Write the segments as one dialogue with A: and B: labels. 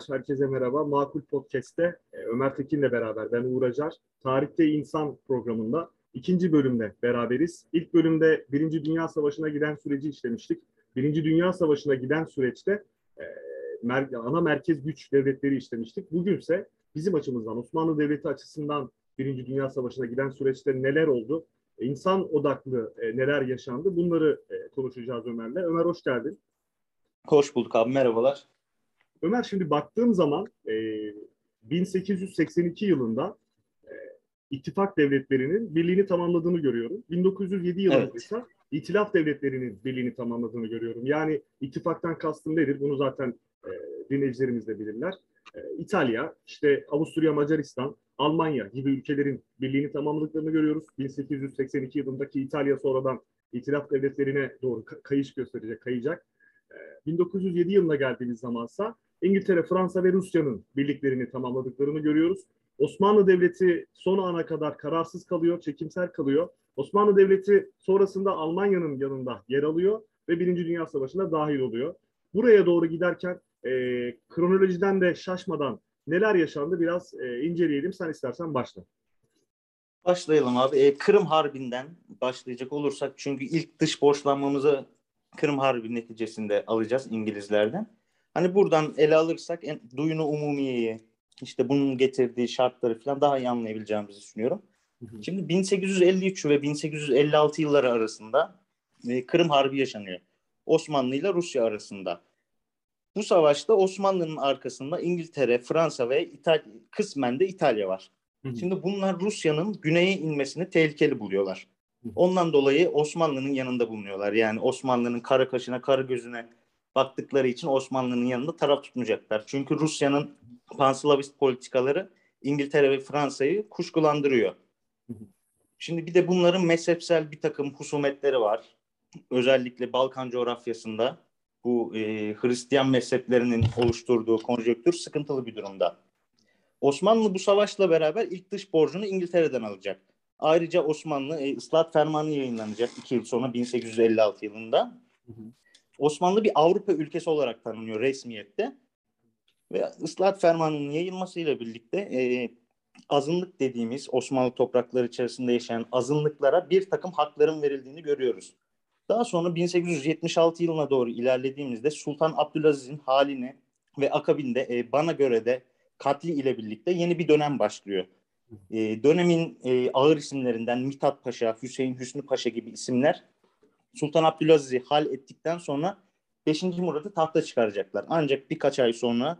A: Dinleyenler, herkese merhaba. Makul Podcast'te e, Ömer Tekin'le beraber ben Uğur Acar. Tarihte İnsan programında ikinci bölümde beraberiz. İlk bölümde Birinci Dünya Savaşı'na giden süreci işlemiştik. Birinci Dünya Savaşı'na giden süreçte e, ana merkez güç devletleri işlemiştik. Bugünse bizim açımızdan, Osmanlı Devleti açısından Birinci Dünya Savaşı'na giden süreçte neler oldu? E, insan odaklı neler yaşandı? Bunları konuşacağız Ömer'le. Ömer hoş geldin.
B: Hoş bulduk abi, merhabalar.
A: Ömer şimdi baktığım zaman e, 1882 yılında e, ittifak devletlerinin birliğini tamamladığını görüyorum. 1907 yılında evet. ise itilaf devletlerinin birliğini tamamladığını görüyorum. Yani ittifaktan kastım nedir? Bunu zaten e, dinleyicilerimiz de bilirler. E, İtalya, işte Avusturya, Macaristan, Almanya gibi ülkelerin birliğini tamamladıklarını görüyoruz. 1882 yılındaki İtalya sonradan itilaf devletlerine doğru kayış gösterecek, kayacak. 1907 yılına geldiğimiz zamansa İngiltere, Fransa ve Rusya'nın birliklerini tamamladıklarını görüyoruz. Osmanlı Devleti son ana kadar kararsız kalıyor, çekimsel kalıyor. Osmanlı Devleti sonrasında Almanya'nın yanında yer alıyor ve Birinci Dünya Savaşı'na dahil oluyor. Buraya doğru giderken e, kronolojiden de şaşmadan neler yaşandı biraz e, inceleyelim. Sen istersen başla.
B: Başlayalım abi. E, Kırım Harbi'nden başlayacak olursak çünkü ilk dış borçlanmamızı Kırım Harbi neticesinde alacağız İngilizlerden. Hani buradan ele alırsak en, duyunu umumiyeyi, işte bunun getirdiği şartları falan daha iyi anlayabileceğimizi düşünüyorum. Hı hı. Şimdi 1853 ve 1856 yılları arasında e, Kırım Harbi yaşanıyor. Osmanlı ile Rusya arasında. Bu savaşta Osmanlı'nın arkasında İngiltere, Fransa ve İtalya, kısmen de İtalya var. Hı. Şimdi bunlar Rusya'nın güneye inmesini tehlikeli buluyorlar. Ondan dolayı Osmanlı'nın yanında bulunuyorlar. Yani Osmanlı'nın kara kaşına, kara gözüne baktıkları için Osmanlı'nın yanında taraf tutmayacaklar. Çünkü Rusya'nın panslavist politikaları İngiltere ve Fransa'yı kuşkulandırıyor. Şimdi bir de bunların mezhepsel bir takım husumetleri var. Özellikle Balkan coğrafyasında bu e, Hristiyan mezheplerinin oluşturduğu konjöktür sıkıntılı bir durumda. Osmanlı bu savaşla beraber ilk dış borcunu İngiltere'den alacak. Ayrıca Osmanlı e, ıslahat fermanı yayınlanacak iki yıl sonra 1856 yılında. Hı hı. Osmanlı bir Avrupa ülkesi olarak tanınıyor resmiyette. Ve ıslahat fermanının yayılmasıyla birlikte e, azınlık dediğimiz Osmanlı toprakları içerisinde yaşayan azınlıklara bir takım hakların verildiğini görüyoruz. Daha sonra 1876 yılına doğru ilerlediğimizde Sultan Abdülaziz'in halini ve akabinde e, bana göre de katli ile birlikte yeni bir dönem başlıyor. E, dönemin e, ağır isimlerinden Mithat Paşa, Hüseyin Hüsnü Paşa gibi isimler Sultan Abdülaziz'i hal ettikten sonra 5. Murat'ı tahta çıkaracaklar. Ancak birkaç ay sonra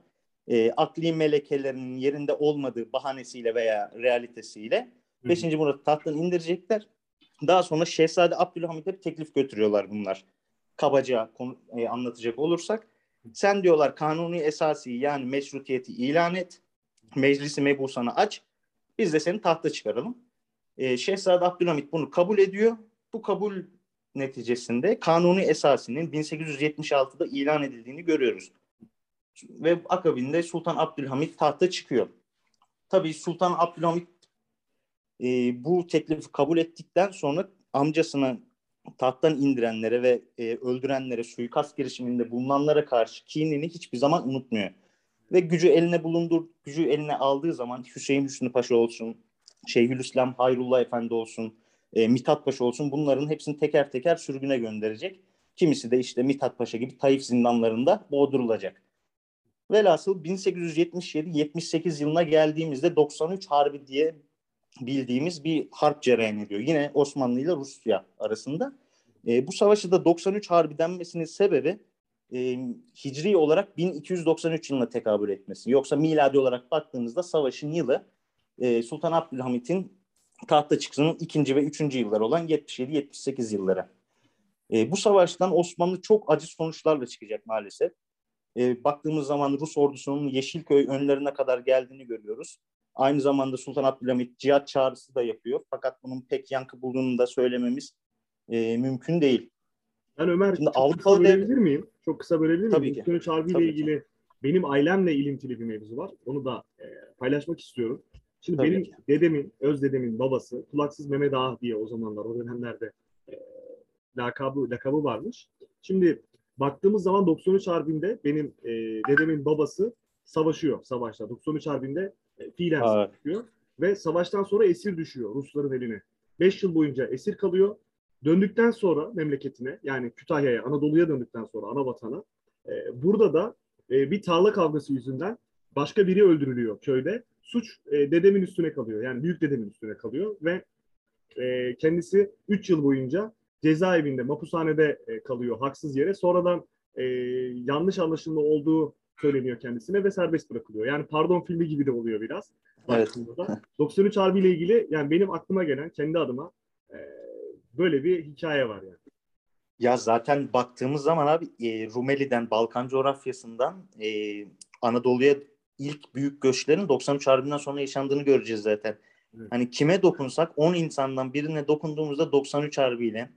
B: e, akli melekelerinin yerinde olmadığı bahanesiyle veya realitesiyle 5. Murat'ı tahttan indirecekler. Daha sonra Şehzade Abdülhamit'e bir teklif götürüyorlar bunlar. Kabaca konu, e, anlatacak olursak. Sen diyorlar kanuni esası yani meşrutiyeti ilan et. Meclisi mebusanı aç. Biz de seni tahta çıkaralım. E, Şehzade Abdülhamit bunu kabul ediyor. Bu kabul neticesinde kanuni esasının 1876'da ilan edildiğini görüyoruz. Ve akabinde Sultan Abdülhamit tahta çıkıyor. Tabii Sultan Abdülhamit e, bu teklifi kabul ettikten sonra amcasını tahttan indirenlere ve e, öldürenlere, suikast girişiminde bulunanlara karşı kinini hiçbir zaman unutmuyor. Ve gücü eline bulundur, gücü eline aldığı zaman Hüseyin Hüsnü Paşa olsun, Şeyhülislam Hayrullah Efendi olsun, e, Mithat Paşa olsun bunların hepsini teker teker sürgüne gönderecek. Kimisi de işte Mithat Paşa gibi Taif zindanlarında boğdurulacak. Velhasıl 1877-78 yılına geldiğimizde 93 Harbi diye bildiğimiz bir harp cereyan ediyor. Yine Osmanlı ile Rusya arasında. E, bu savaşı da 93 Harbi denmesinin sebebi e, hicri olarak 1293 yılına tekabül etmesi. Yoksa miladi olarak baktığımızda savaşın yılı e, Sultan Abdülhamit'in tahta çıksının ikinci ve üçüncü yılları olan 77-78 yılları. E, bu savaştan Osmanlı çok acı sonuçlarla çıkacak maalesef. E, baktığımız zaman Rus ordusunun Yeşilköy önlerine kadar geldiğini görüyoruz. Aynı zamanda Sultan Abdülhamit cihat çağrısı da yapıyor. Fakat bunun pek yankı bulduğunu da söylememiz e, mümkün değil.
A: Ben Ömer Şimdi çok Avrupalı kısa bölebilir dev... miyim? Çok kısa bölebilir miyim? Tabii ki. Çarbi ile ilgili ki. benim ailemle ilintili bir mevzu var. Onu da e, paylaşmak istiyorum. Şimdi Tabii benim ki. dedemin, öz dedemin babası Kulaksız Mehmet Ağa diye o zamanlar o dönemlerde e, lakabı, lakabı varmış. Şimdi baktığımız zaman 93 Harbi'nde benim e, dedemin babası savaşıyor savaşta. 93 Harbinde e, fiilen savaşıyor. Ve savaştan sonra esir düşüyor Rusların eline. 5 yıl boyunca esir kalıyor. Döndükten sonra memleketine yani Kütahya'ya, Anadolu'ya döndükten sonra ana vatana e, burada da e, bir tarla kavgası yüzünden başka biri öldürülüyor köyde. Suç e, dedemin üstüne kalıyor. Yani büyük dedemin üstüne kalıyor ve e, kendisi 3 yıl boyunca cezaevinde, mapushanede e, kalıyor haksız yere. Sonradan e, yanlış anlaşılma olduğu söyleniyor kendisine ve serbest bırakılıyor. Yani pardon filmi gibi de oluyor biraz.
B: Evet.
A: 93 Harbi ile ilgili yani benim aklıma gelen kendi adıma e, böyle bir hikaye var yani.
B: Ya zaten baktığımız zaman abi e, Rumeli'den, Balkan coğrafyasından e, Anadolu'ya ilk büyük göçlerin 93 Harbi'nden sonra yaşandığını göreceğiz zaten. Evet. Hani kime dokunsak 10 insandan birine dokunduğumuzda 93 Harbi'yle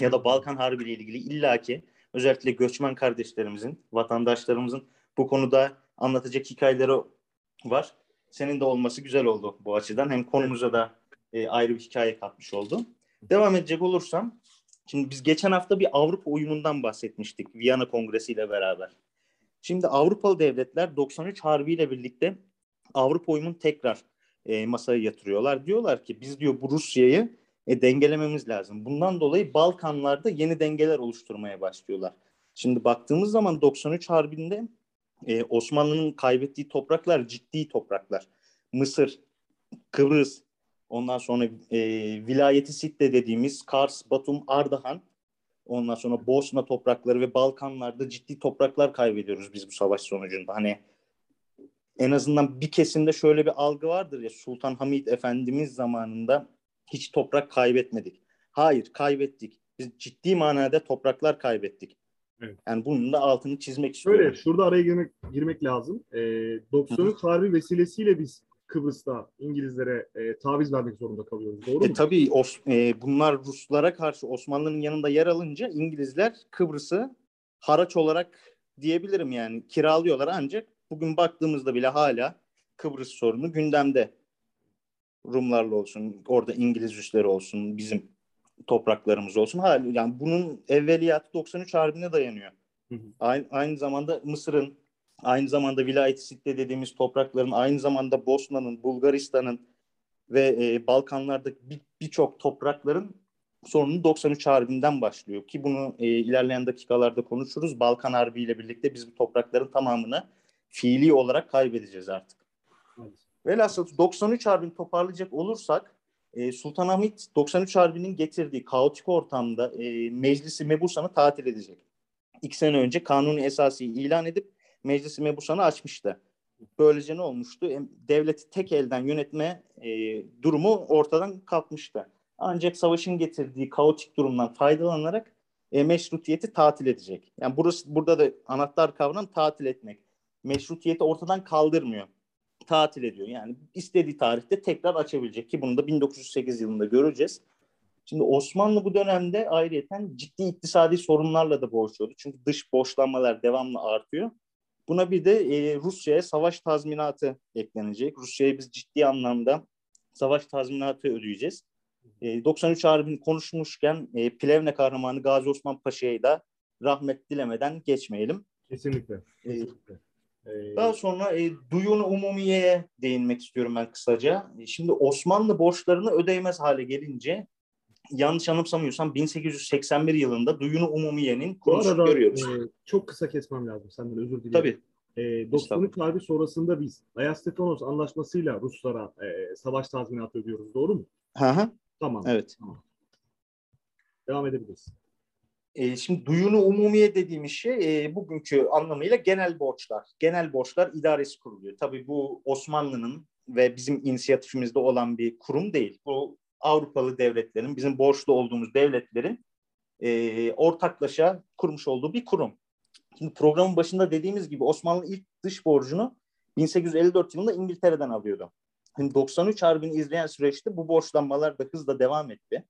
B: ya da Balkan Harbi ile ilgili illaki özellikle göçmen kardeşlerimizin, vatandaşlarımızın bu konuda anlatacak hikayeleri var. Senin de olması güzel oldu bu açıdan. Hem konumuza da e, ayrı bir hikaye katmış oldu. Devam edecek olursam, şimdi biz geçen hafta bir Avrupa uyumundan bahsetmiştik Viyana Kongresi ile beraber. Şimdi Avrupalı devletler 93 Harbi ile birlikte Avrupa uyumunu tekrar e, masaya yatırıyorlar. Diyorlar ki biz diyor bu Rusya'yı e, dengelememiz lazım. Bundan dolayı Balkanlarda yeni dengeler oluşturmaya başlıyorlar. Şimdi baktığımız zaman 93 Harbi'nde e, Osmanlı'nın kaybettiği topraklar ciddi topraklar. Mısır, Kıbrıs, ondan sonra e, vilayeti Sitte dediğimiz Kars, Batum, Ardahan, ondan sonra Bosna toprakları ve Balkanlarda ciddi topraklar kaybediyoruz biz bu savaş sonucunda. Hani en azından bir kesimde şöyle bir algı vardır ya Sultan Hamid Efendimiz zamanında hiç toprak kaybetmedik. Hayır kaybettik. Biz ciddi manada topraklar kaybettik. Evet. Yani bunun da altını çizmek istiyorum.
A: Öyle, şurada araya girmek, girmek lazım. Ee, 93 Harbi vesilesiyle biz Kıbrıs'ta İngilizlere e, taviz vermek zorunda kalıyoruz. Doğru
B: e,
A: mu?
B: Tabii Os, e, bunlar Ruslara karşı Osmanlı'nın yanında yer alınca İngilizler Kıbrıs'ı haraç olarak diyebilirim yani kiralıyorlar ancak bugün baktığımızda bile hala Kıbrıs sorunu gündemde. Rumlarla olsun, orada İngiliz üsleri olsun, bizim topraklarımız olsun. Hali yani bunun evveliyatı 93 Harbi'ne dayanıyor. Hı hı. Aynı, aynı zamanda Mısır'ın, aynı zamanda vilayet Sitte dediğimiz toprakların, aynı zamanda Bosna'nın, Bulgaristan'ın ve e, Balkanlardaki birçok bir toprakların sorunu 93 Harbi'nden başlıyor. Ki bunu e, ilerleyen dakikalarda konuşuruz. Balkan Harbi ile birlikte biz bu toprakların tamamını fiili olarak kaybedeceğiz artık. Evet. Velhasıl 93 Harbi'ni toparlayacak olursak e, Sultanahmet 93 Harbi'nin getirdiği kaotik ortamda e, meclisi mebusanı tatil edecek. İki sene önce kanuni esası ilan edip meclisi mebusanı açmıştı. Böylece ne olmuştu? Devleti tek elden yönetme e, durumu ortadan kalkmıştı. Ancak savaşın getirdiği kaotik durumdan faydalanarak e, meşrutiyeti tatil edecek. Yani burası burada da anahtar kavram tatil etmek. Meşrutiyeti ortadan kaldırmıyor tatil ediyor. Yani istediği tarihte tekrar açabilecek ki bunu da 1908 yılında göreceğiz. Şimdi Osmanlı bu dönemde ayrıyeten ciddi iktisadi sorunlarla da boğuşuyordu. Çünkü dış borçlanmalar devamlı artıyor. Buna bir de e, Rusya'ya savaş tazminatı eklenecek. Rusya'ya biz ciddi anlamda savaş tazminatı ödeyeceğiz. E, 93 Harbi'ni konuşmuşken e, Plevne kahramanı Gazi Osman Paşa'yı da rahmet dilemeden geçmeyelim.
A: Kesinlikle. E, Kesinlikle.
B: Ee, Daha sonra e, duyunu umumiyeye değinmek istiyorum ben kısaca. E, şimdi Osmanlı borçlarını ödeyemez hale gelince yanlış anımsamıyorsam 1881 yılında duyunu umumiyenin kuruluşunu görüyoruz. E,
A: çok kısa kesmem lazım senden özür dilerim.
B: Tabii.
A: E, 93 Harbi sonrasında biz Ayastefanos anlaşmasıyla Ruslara e, savaş tazminatı ödüyoruz. Doğru mu?
B: Hı hı.
A: Tamam.
B: Evet.
A: Tamam. Devam edebiliriz.
B: E, şimdi duyunu umumiye dediğimiz şey e, bugünkü anlamıyla genel borçlar. Genel borçlar idaresi kuruluyor. Tabii bu Osmanlı'nın ve bizim inisiyatifimizde olan bir kurum değil. Bu Avrupalı devletlerin, bizim borçlu olduğumuz devletlerin e, ortaklaşa kurmuş olduğu bir kurum. Şimdi programın başında dediğimiz gibi Osmanlı ilk dış borcunu 1854 yılında İngiltere'den alıyordu. Şimdi 93 Harbi'ni izleyen süreçte bu borçlanmalar da hızla devam etti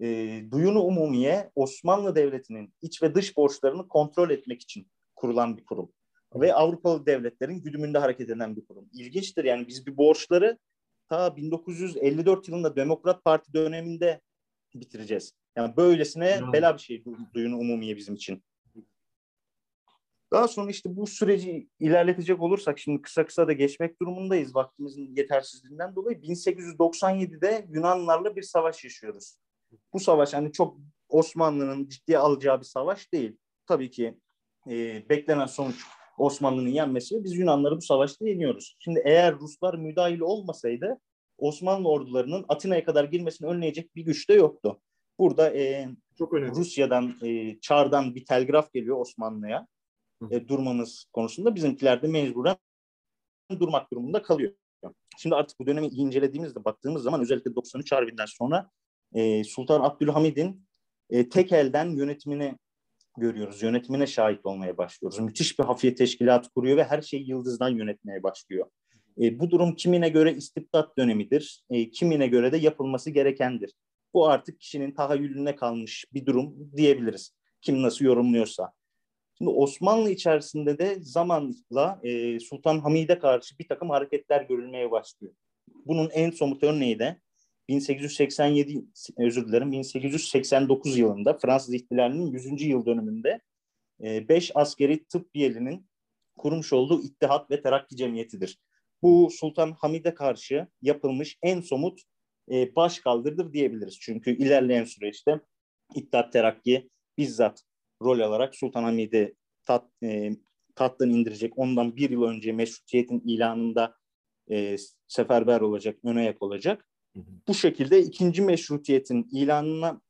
B: e, duyunu umumiye Osmanlı Devleti'nin iç ve dış borçlarını kontrol etmek için kurulan bir kurum. Ve Avrupalı devletlerin güdümünde hareket eden bir kurum. İlginçtir yani biz bir borçları ta 1954 yılında Demokrat Parti döneminde bitireceğiz. Yani böylesine bela bir şey duyunu umumiye bizim için. Daha sonra işte bu süreci ilerletecek olursak şimdi kısa kısa da geçmek durumundayız vaktimizin yetersizliğinden dolayı. 1897'de Yunanlarla bir savaş yaşıyoruz. Bu savaş hani çok Osmanlı'nın ciddiye alacağı bir savaş değil. Tabii ki e, beklenen sonuç Osmanlı'nın yenmesi biz Yunanları bu savaşta yeniyoruz. Şimdi eğer Ruslar müdahil olmasaydı Osmanlı ordularının Atina'ya kadar girmesini önleyecek bir güç de yoktu. Burada e, Çok önemli. Rusya'dan, e, Çar'dan bir telgraf geliyor Osmanlı'ya e, durmamız konusunda. Bizimkiler de mecburen durmak durumunda kalıyor. Şimdi artık bu dönemi incelediğimizde baktığımız zaman özellikle 93 Harbi'nden sonra e, Sultan Abdülhamid'in e, tek elden yönetimini görüyoruz. Yönetimine şahit olmaya başlıyoruz. Müthiş bir hafiye teşkilat kuruyor ve her şeyi yıldızdan yönetmeye başlıyor. E, bu durum kimine göre istibdat dönemidir, e, kimine göre de yapılması gerekendir. Bu artık kişinin tahayyülüne kalmış bir durum diyebiliriz. Kim nasıl yorumluyorsa. Şimdi Osmanlı içerisinde de zamanla e, Sultan Hamid'e karşı bir takım hareketler görülmeye başlıyor. Bunun en somut örneği de 1887 özür dilerim 1889 yılında Fransız İhtilali'nin 100. yıl dönümünde 5 e, askeri tıp biyelinin kurmuş olduğu İttihat ve Terakki Cemiyeti'dir. Bu Sultan Hamid'e karşı yapılmış en somut e, baş kaldırdır diyebiliriz. Çünkü ilerleyen süreçte İttihat Terakki bizzat rol alarak Sultan Hamid'i tat, e, tahttan indirecek. Ondan bir yıl önce meşrutiyetin ilanında e, seferber olacak, ön ayak olacak. Bu şekilde ikinci meşrutiyetin ilanına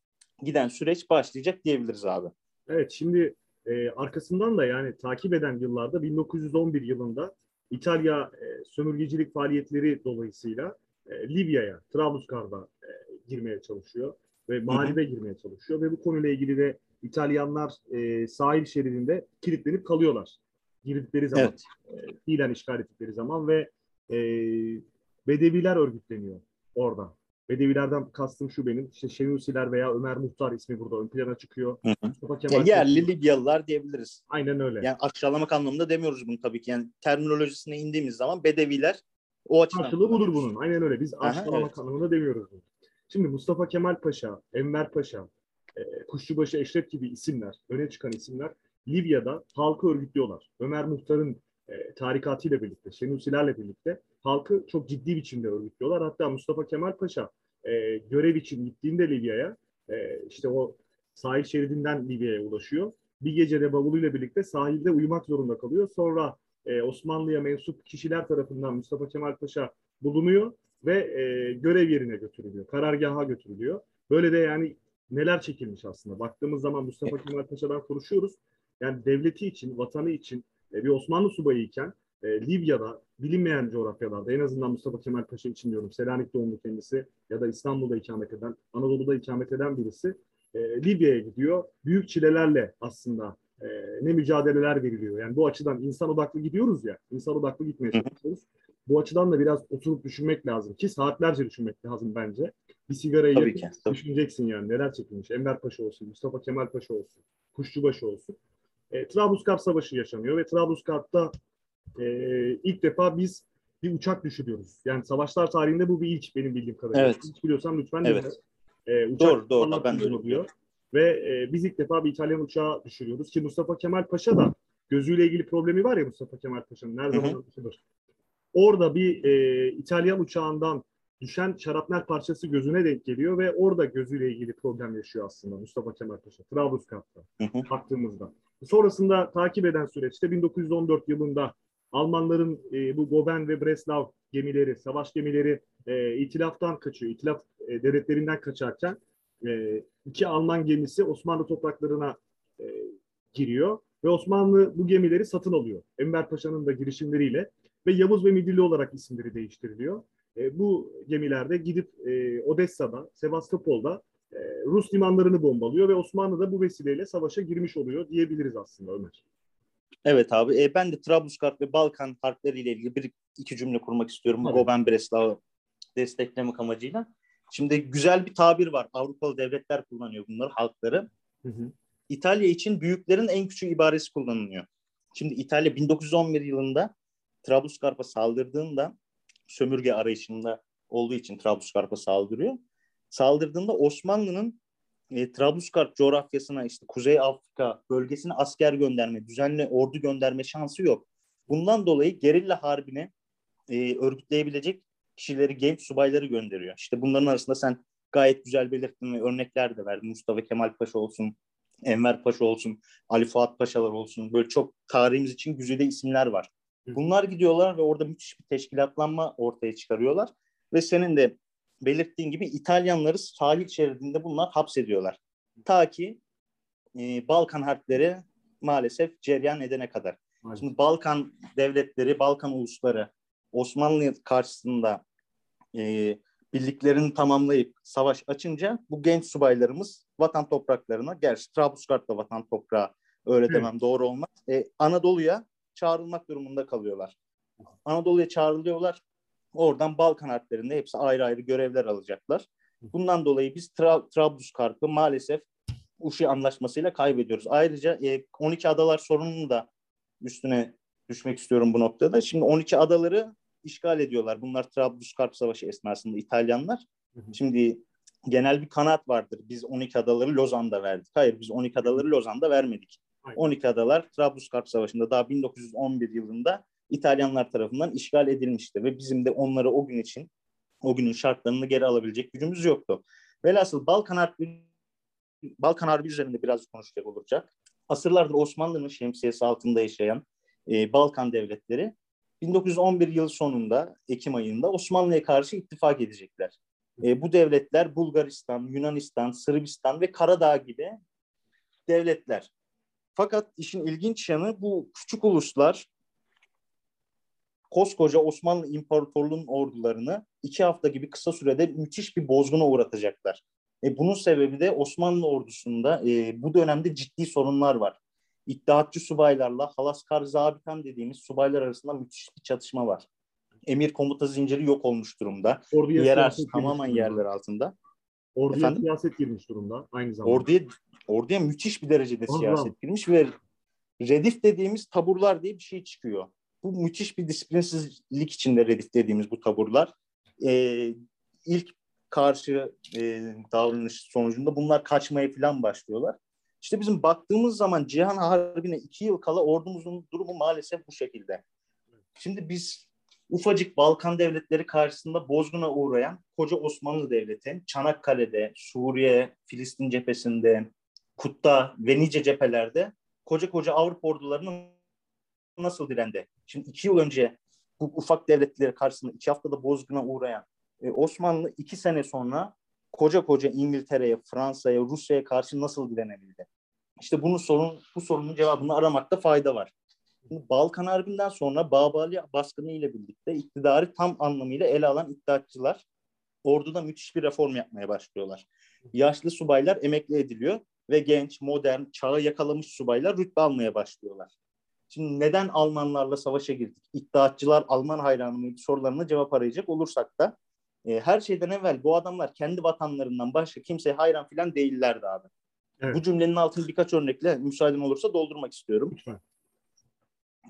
B: giden süreç başlayacak diyebiliriz abi.
A: Evet şimdi e, arkasından da yani takip eden yıllarda 1911 yılında İtalya e, sömürgecilik faaliyetleri dolayısıyla e, Libya'ya, Trablusgarp'a e, girmeye çalışıyor ve Mağrib'e girmeye çalışıyor ve bu konuyla ilgili de İtalyanlar e, sahil şeridinde kilitlenip kalıyorlar. Girdikleri zaman, evet. e, fiilen işgal ettikleri zaman ve e, Bedeviler örgütleniyor orada. Bedevilerden kastım şu benim. İşte Şenusiler veya Ömer Muhtar ismi burada ön plana çıkıyor.
B: Hı hı. Kemal ya yerli Libyalılar diyebiliriz.
A: Aynen öyle.
B: Yani aşağılamak anlamında demiyoruz bunu tabii ki. Yani terminolojisine indiğimiz zaman Bedeviler o açıdan.
A: Karşılığı budur bunun. Aynen öyle. Biz aşağılamak evet. anlamında demiyoruz bunu. Şimdi Mustafa Kemal Paşa, Enver Paşa, e, Kuşçubaşı Eşref gibi isimler, öne çıkan isimler Libya'da halkı örgütlüyorlar. Ömer Muhtar'ın e, tarikatıyla birlikte, Şenusilerle birlikte halkı çok ciddi biçimde örgütlüyorlar. Hatta Mustafa Kemal Paşa e, görev için gittiğinde Libya'ya, e, işte o sahil şeridinden Libya'ya ulaşıyor. Bir gecede bavuluyla birlikte sahilde uyumak zorunda kalıyor. Sonra e, Osmanlı'ya mensup kişiler tarafından Mustafa Kemal Paşa bulunuyor ve e, görev yerine götürülüyor. Karargaha götürülüyor. Böyle de yani neler çekilmiş aslında. Baktığımız zaman Mustafa Kemal Paşa'dan konuşuyoruz. Yani devleti için, vatanı için e, bir Osmanlı subayı iken e, Libya'da bilinmeyen coğrafyalarda en azından Mustafa Kemal Paşa için diyorum Selanik doğumlu kendisi ya da İstanbul'da ikamet eden, Anadolu'da ikamet eden birisi e, Libya'ya gidiyor. Büyük çilelerle aslında e, ne mücadeleler veriliyor. Yani bu açıdan insan odaklı gidiyoruz ya, insan odaklı gitmeye çalışıyoruz. Bu açıdan da biraz oturup düşünmek lazım ki saatlerce düşünmek lazım bence. Bir sigarayı tabii ki, tabii. düşüneceksin yani neler çekilmiş. Enver Paşa olsun, Mustafa Kemal Paşa olsun, Kuşçubaşı olsun. E, Trablusgarp Savaşı yaşanıyor ve Trablusgarp'ta e, ilk defa biz bir uçak düşürüyoruz. Yani savaşlar tarihinde bu bir ilk benim bildiğim kadarıyla. Evet. Hiç biliyorsam lütfen
B: evet. E, uçak doğru, doğru. Ben
A: de diyor. Ve e, biz ilk defa bir İtalyan uçağı düşürüyoruz ki Mustafa Kemal Paşa da gözüyle ilgili problemi var ya Mustafa Kemal Paşa'nın. Nerede zaman Orada bir e, İtalyan uçağından düşen şarapnel parçası gözüne denk geliyor ve orada gözüyle ilgili problem yaşıyor aslında Mustafa Kemal Paşa. Trablusgarp'ta baktığımızda. Sonrasında takip eden süreçte 1914 yılında Almanların e, bu Goben ve Breslau gemileri, savaş gemileri e, itilaftan kaçıyor. İtilaf e, devletlerinden kaçarken e, iki Alman gemisi Osmanlı topraklarına e, giriyor ve Osmanlı bu gemileri satın alıyor. Enver Paşa'nın da girişimleriyle ve Yavuz ve Midilli olarak isimleri değiştiriliyor. E, bu gemilerde gidip e, Odessa'da, Sevastopol'da Rus limanlarını bombalıyor ve Osmanlı da bu vesileyle savaşa girmiş oluyor diyebiliriz aslında Ömer.
B: Evet abi. E, ben de Trablusgarp ve Balkan harpleri ile ilgili bir iki cümle kurmak istiyorum. Evet. Goben Breslau desteklemek amacıyla. Şimdi güzel bir tabir var. Avrupalı devletler kullanıyor bunları, halkları. Hı hı. İtalya için büyüklerin en küçük ibaresi kullanılıyor. Şimdi İtalya 1911 yılında Trablusgarp'a saldırdığında sömürge arayışında olduğu için Trablusgarp'a saldırıyor. Saldırdığında Osmanlı'nın e, Trablusgarp coğrafyasına işte Kuzey Afrika bölgesine asker gönderme, düzenli ordu gönderme şansı yok. Bundan dolayı gerilla harbine e, örgütleyebilecek kişileri, genç subayları gönderiyor. İşte bunların arasında sen gayet güzel belirttin ve örnekler de verdin. Mustafa Kemal Paşa olsun, Enver Paşa olsun, Ali Fuat Paşalar olsun. Böyle çok tarihimiz için güzide isimler var. Bunlar gidiyorlar ve orada müthiş bir teşkilatlanma ortaya çıkarıyorlar. Ve senin de belirttiğin gibi İtalyanları sahil şeridinde bunlar hapsediyorlar. Ta ki e, Balkan harpleri maalesef ceryan edene kadar. Maalesef. Şimdi Balkan devletleri, Balkan ulusları Osmanlı karşısında e, birliklerini tamamlayıp savaş açınca bu genç subaylarımız vatan topraklarına, gerçi Trablusgarp da vatan toprağı öyle Hı. demem doğru olmaz. E, Anadolu'ya çağrılmak durumunda kalıyorlar. Anadolu'ya çağrılıyorlar. Oradan Balkan harplerinde hepsi ayrı ayrı görevler alacaklar. Bundan dolayı biz Tra Trablusgarp'ı maalesef Uşi anlaşmasıyla kaybediyoruz. Ayrıca e, 12 adalar sorununu da üstüne düşmek istiyorum bu noktada. Şimdi 12 adaları işgal ediyorlar. Bunlar Trablusgarp Savaşı esnasında İtalyanlar. Şimdi genel bir kanaat vardır. Biz 12 adaları Lozan'da verdik. Hayır biz 12 adaları Lozan'da vermedik. 12 adalar Trablusgarp Savaşı'nda daha 1911 yılında İtalyanlar tarafından işgal edilmişti ve bizim de onları o gün için o günün şartlarını geri alabilecek gücümüz yoktu. Velhasıl Balkan Harbi Balkan Harbi üzerinde biraz konuşacak olacak. Asırlardır Osmanlı'nın şemsiyesi altında yaşayan e, Balkan devletleri 1911 yıl sonunda Ekim ayında Osmanlı'ya karşı ittifak edecekler. E, bu devletler Bulgaristan, Yunanistan, Sırbistan ve Karadağ gibi devletler. Fakat işin ilginç yanı bu küçük uluslar koskoca Osmanlı İmparatorluğu'nun ordularını iki hafta gibi kısa sürede müthiş bir bozguna uğratacaklar. E, bunun sebebi de Osmanlı ordusunda e, bu dönemde ciddi sorunlar var. İttihatçı subaylarla Halaskar Zabitan dediğimiz subaylar arasında müthiş bir çatışma var. Emir komuta zinciri yok olmuş durumda. Orduya Hiyerarşi tamamen yerler altında.
A: Orduya Efendim? siyaset girmiş durumda aynı zamanda.
B: Orduya, orduya müthiş bir derecede Allah. siyaset girmiş ve redif dediğimiz taburlar diye bir şey çıkıyor. Bu müthiş bir disiplinsizlik içinde redif dediğimiz bu taburlar. Ee, ilk karşı e, davranış sonucunda bunlar kaçmaya falan başlıyorlar. İşte bizim baktığımız zaman Cihan Harbi'ne iki yıl kala ordumuzun durumu maalesef bu şekilde. Şimdi biz ufacık Balkan devletleri karşısında bozguna uğrayan koca Osmanlı Devleti, Çanakkale'de, Suriye, Filistin cephesinde, Kut'ta ve nice cephelerde koca koca Avrupa ordularının nasıl direndi? Şimdi iki yıl önce bu ufak devletleri karşısında iki haftada bozguna uğrayan e, Osmanlı iki sene sonra koca koca İngiltere'ye, Fransa'ya, Rusya'ya karşı nasıl direnebildi? İşte bunun sorun, bu sorunun cevabını aramakta fayda var. Şimdi Balkan Harbi'nden sonra Babali baskını ile birlikte iktidarı tam anlamıyla ele alan iddiatçılar orduda müthiş bir reform yapmaya başlıyorlar. Yaşlı subaylar emekli ediliyor ve genç, modern, çağı yakalamış subaylar rütbe almaya başlıyorlar. Şimdi neden Almanlarla savaşa girdik? İddiatçılar Alman hayranı mıydı sorularına cevap arayacak olursak da e, her şeyden evvel bu adamlar kendi vatanlarından başka kimseye hayran filan değillerdi abi. Evet. Bu cümlenin altını birkaç örnekle müsaaden olursa doldurmak istiyorum. Lütfen.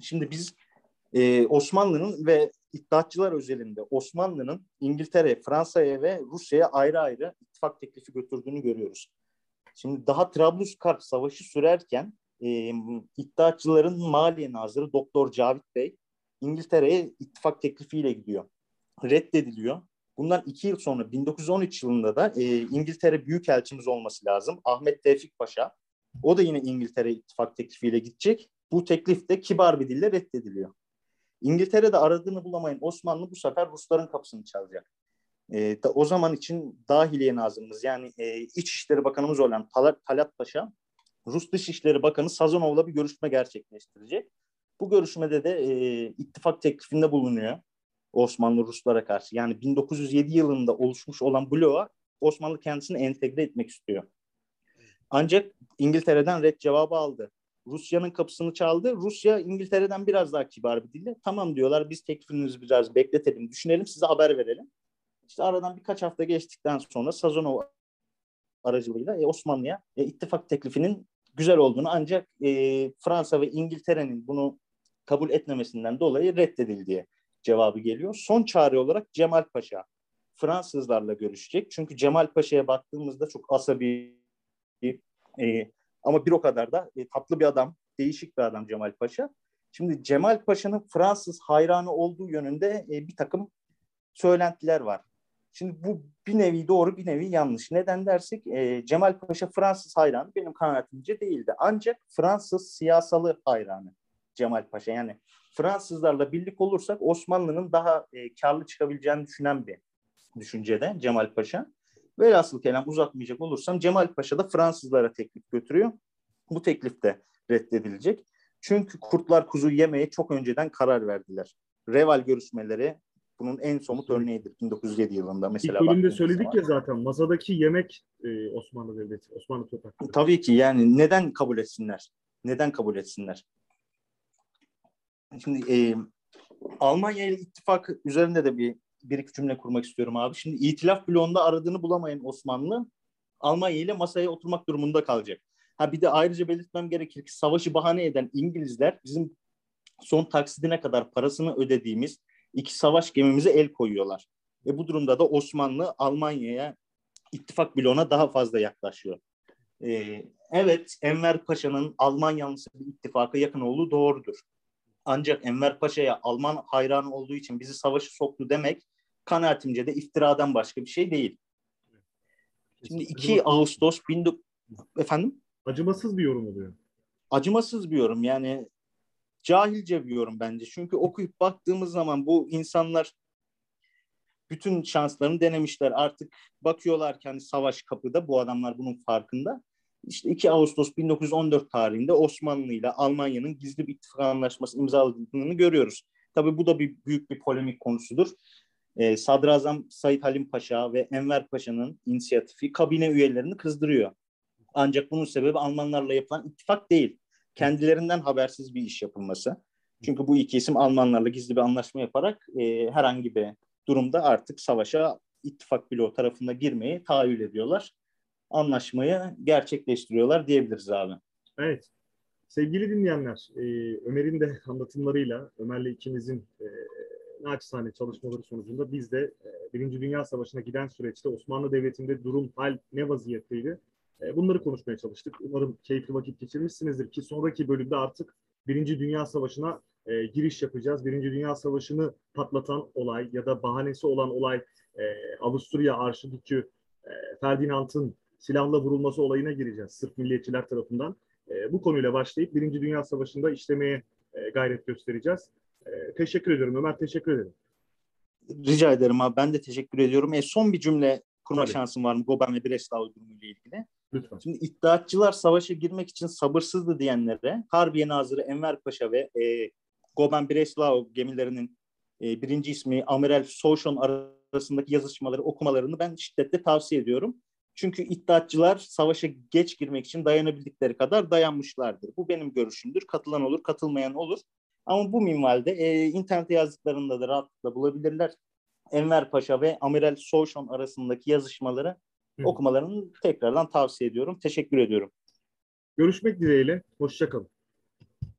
B: Şimdi biz e, Osmanlı'nın ve iddiatçılar özelinde Osmanlı'nın İngiltere, Fransa'ya ve Rusya'ya ayrı ayrı ittifak teklifi götürdüğünü görüyoruz. Şimdi daha Trablusgarp Savaşı sürerken e, iddiatçıların Maliye Nazırı Doktor Cavit Bey İngiltere'ye ittifak teklifiyle gidiyor. Reddediliyor. Bundan iki yıl sonra 1913 yılında da e, İngiltere Büyükelçimiz olması lazım. Ahmet Tevfik Paşa. O da yine İngiltere ittifak teklifiyle gidecek. Bu teklif de kibar bir dille reddediliyor. İngiltere'de aradığını bulamayan Osmanlı bu sefer Rusların kapısını çalacak. E, da, o zaman için Dahiliye Nazırımız yani e, İçişleri Bakanımız olan Talat, Talat Paşa Rus Dışişleri Bakanı Sazonov'la bir görüşme gerçekleştirecek. Bu görüşmede de e, ittifak teklifinde bulunuyor Osmanlı Ruslara karşı. Yani 1907 yılında oluşmuş olan bloğa Osmanlı kendisini entegre etmek istiyor. Ancak İngiltere'den red cevabı aldı. Rusya'nın kapısını çaldı. Rusya İngiltere'den biraz daha kibar bir dille tamam diyorlar biz teklifinizi biraz bekletelim, düşünelim, size haber verelim. İşte aradan birkaç hafta geçtikten sonra Sazonov aracılığıyla e, Osmanlı'ya e, ittifak teklifinin güzel olduğunu ancak e, Fransa ve İngiltere'nin bunu kabul etmemesinden dolayı reddedildiği cevabı geliyor. Son çare olarak Cemal Paşa Fransızlarla görüşecek. Çünkü Cemal Paşa'ya baktığımızda çok asabi, E, ama bir o kadar da e, tatlı bir adam, değişik bir adam Cemal Paşa. Şimdi Cemal Paşa'nın Fransız hayranı olduğu yönünde e, bir takım söylentiler var. Şimdi bu bir nevi doğru bir nevi yanlış. Neden dersek e, Cemal Paşa Fransız hayranı benim kanaatimce değildi. Ancak Fransız siyasalı hayranı Cemal Paşa. Yani Fransızlarla birlik olursak Osmanlı'nın daha e, karlı çıkabileceğini düşünen bir düşüncede Cemal Paşa. Velhasıl kelam uzatmayacak olursam Cemal Paşa da Fransızlara teklif götürüyor. Bu teklif de reddedilecek. Çünkü kurtlar kuzu yemeye çok önceden karar verdiler. Reval görüşmeleri bunun en somut örneğidir 1907 yılında mesela.
A: İlk bölümde söyledik zaman. ya zaten masadaki yemek e, Osmanlı Devleti, Osmanlı toprakları.
B: Tabii ki yani neden kabul etsinler? Neden kabul etsinler? Şimdi e, Almanya ile ittifak üzerinde de bir bir iki cümle kurmak istiyorum abi. Şimdi itilaf bloğunda aradığını bulamayan Osmanlı Almanya ile masaya oturmak durumunda kalacak. Ha bir de ayrıca belirtmem gerekir ki savaşı bahane eden İngilizler bizim son taksidine kadar parasını ödediğimiz iki savaş gemimize el koyuyorlar. Ve bu durumda da Osmanlı Almanya'ya ittifak bloğuna daha fazla yaklaşıyor. Ee, evet Enver Paşa'nın Alman yanlısı bir ittifaka yakın olduğu doğrudur. Ancak Enver Paşa'ya Alman hayranı olduğu için bizi savaşı soktu demek kanaatimce de iftiradan başka bir şey değil. Şimdi 2 Ağustos 19... Efendim?
A: Acımasız bir yorum oluyor.
B: Acımasız bir yorum yani cahilce bir yorum bence. Çünkü okuyup baktığımız zaman bu insanlar bütün şanslarını denemişler. Artık bakıyorlar ki hani savaş kapıda bu adamlar bunun farkında. İşte 2 Ağustos 1914 tarihinde Osmanlı ile Almanya'nın gizli bir ittifak anlaşması imzaladığını görüyoruz. Tabii bu da bir büyük bir polemik konusudur. Ee, Sadrazam Said Halim Paşa ve Enver Paşa'nın inisiyatifi kabine üyelerini kızdırıyor. Ancak bunun sebebi Almanlarla yapılan ittifak değil. Kendilerinden habersiz bir iş yapılması. Çünkü bu iki isim Almanlarla gizli bir anlaşma yaparak e, herhangi bir durumda artık savaşa ittifak bloğu tarafında girmeyi tahayyül ediyorlar. Anlaşmayı gerçekleştiriyorlar diyebiliriz abi.
A: Evet. Sevgili dinleyenler, e, Ömer'in de anlatımlarıyla, Ömer'le ikimizin e, naçizane çalışmaları sonucunda biz de e, Birinci Dünya Savaşı'na giden süreçte Osmanlı Devleti'nde durum, hal ne vaziyetteydi? E, bunları konuşmaya çalıştık. Umarım keyifli vakit geçirmişsinizdir ki sonraki bölümde artık Birinci Dünya Savaşı'na e, giriş yapacağız. Birinci Dünya Savaşı'nı patlatan olay ya da bahanesi olan olay e, Avusturya Arşidükü e, Ferdinand'ın silahla vurulması olayına gireceğiz sırf milliyetçiler tarafından. E, bu konuyla başlayıp Birinci Dünya Savaşı'nda işlemeye e, gayret göstereceğiz. E, teşekkür ediyorum Ömer, teşekkür ederim.
B: Rica ederim abi, ben de teşekkür ediyorum. E, son bir cümle kurma Tabii. şansım var mı Goben ve Breslau durumu ile ilgili? Lütfen. Şimdi iddiatçılar savaşa girmek için sabırsızdı diyenlere Harbiye Nazırı Enver Paşa ve e, Goben Breslau gemilerinin e, birinci ismi Amiral Soşon arasındaki yazışmaları okumalarını ben şiddetle tavsiye ediyorum. Çünkü iddiatçılar savaşa geç girmek için dayanabildikleri kadar dayanmışlardır. Bu benim görüşümdür. Katılan olur, katılmayan olur. Ama bu minvalde e, internete yazdıklarında da rahatlıkla bulabilirler. Enver Paşa ve Amiral Soğuşon arasındaki yazışmaları Hı. okumalarını tekrardan tavsiye ediyorum. Teşekkür ediyorum.
A: Görüşmek dileğiyle. Hoşçakalın.